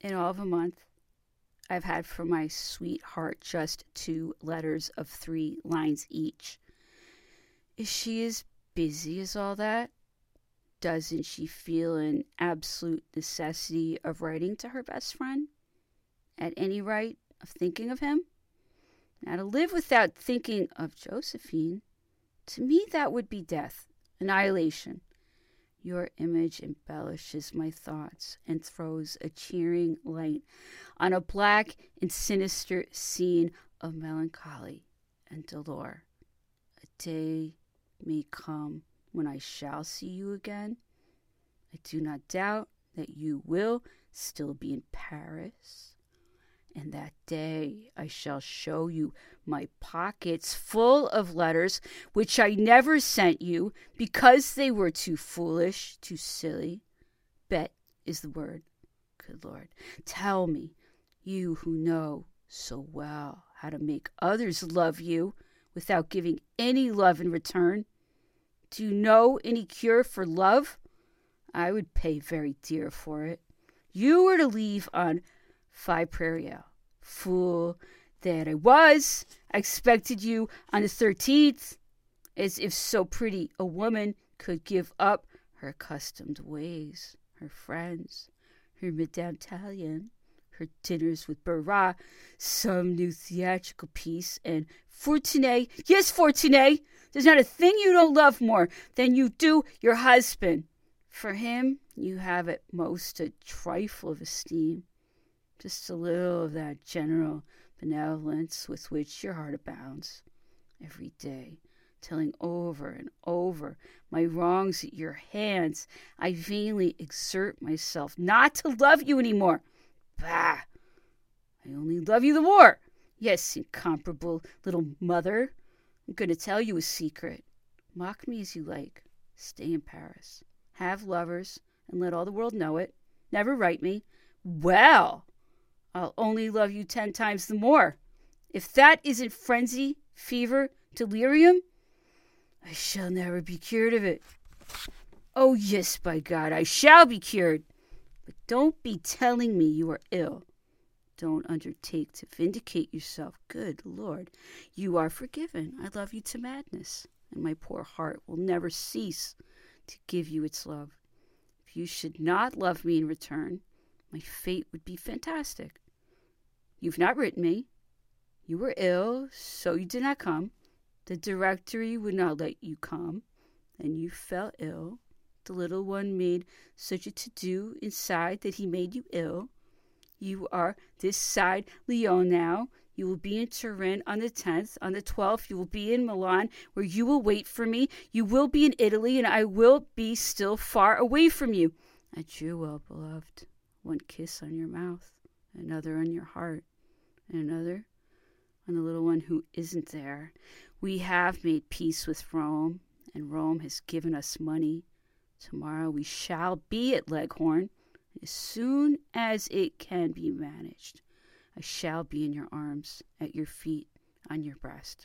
in all of a month, I've had for my sweetheart just two letters of three lines each. Is she as busy as all that? Doesn't she feel an absolute necessity of writing to her best friend? At any rate, of thinking of him? Now, to live without thinking of Josephine, to me that would be death, annihilation. Your image embellishes my thoughts and throws a cheering light on a black and sinister scene of melancholy and dolor. A day may come when I shall see you again. I do not doubt that you will still be in Paris. And that day I shall show you my pockets full of letters which I never sent you because they were too foolish, too silly. Bet is the word. Good Lord, tell me, you who know so well how to make others love you without giving any love in return. Do you know any cure for love? I would pay very dear for it. You were to leave on Phi Prairial. Fool that I was. I expected you on the 13th, as if so pretty a woman could give up her accustomed ways, her friends, her Madame Tallien, her dinners with Barras, some new theatrical piece, and Fortuné, yes, Fortuné, there's not a thing you don't love more than you do your husband. For him, you have at most a trifle of esteem, just a little of that general benevolence with which your heart abounds. Every day, telling over and over my wrongs at your hands, I vainly exert myself not to love you any more. Bah! I only love you the more. Yes, incomparable little mother. I'm going to tell you a secret. Mock me as you like. Stay in Paris. Have lovers, and let all the world know it. Never write me. Well, I'll only love you ten times the more. If that isn't frenzy, fever, delirium, I shall never be cured of it. Oh, yes, by God, I shall be cured. But don't be telling me you are ill. Don't undertake to vindicate yourself. Good Lord, you are forgiven. I love you to madness, and my poor heart will never cease to give you its love. If you should not love me in return, my fate would be fantastic. You've not written me. You were ill, so you did not come. The directory would not let you come, and you fell ill. The little one made such a to do inside that he made you ill. You are this side Lyon now. You will be in Turin on the 10th. On the 12th, you will be in Milan, where you will wait for me. You will be in Italy, and I will be still far away from you. Adieu, well beloved. One kiss on your mouth, another on your heart, and another on the little one who isn't there. We have made peace with Rome, and Rome has given us money. Tomorrow we shall be at Leghorn as soon as it can be managed. I shall be in your arms, at your feet, on your breast.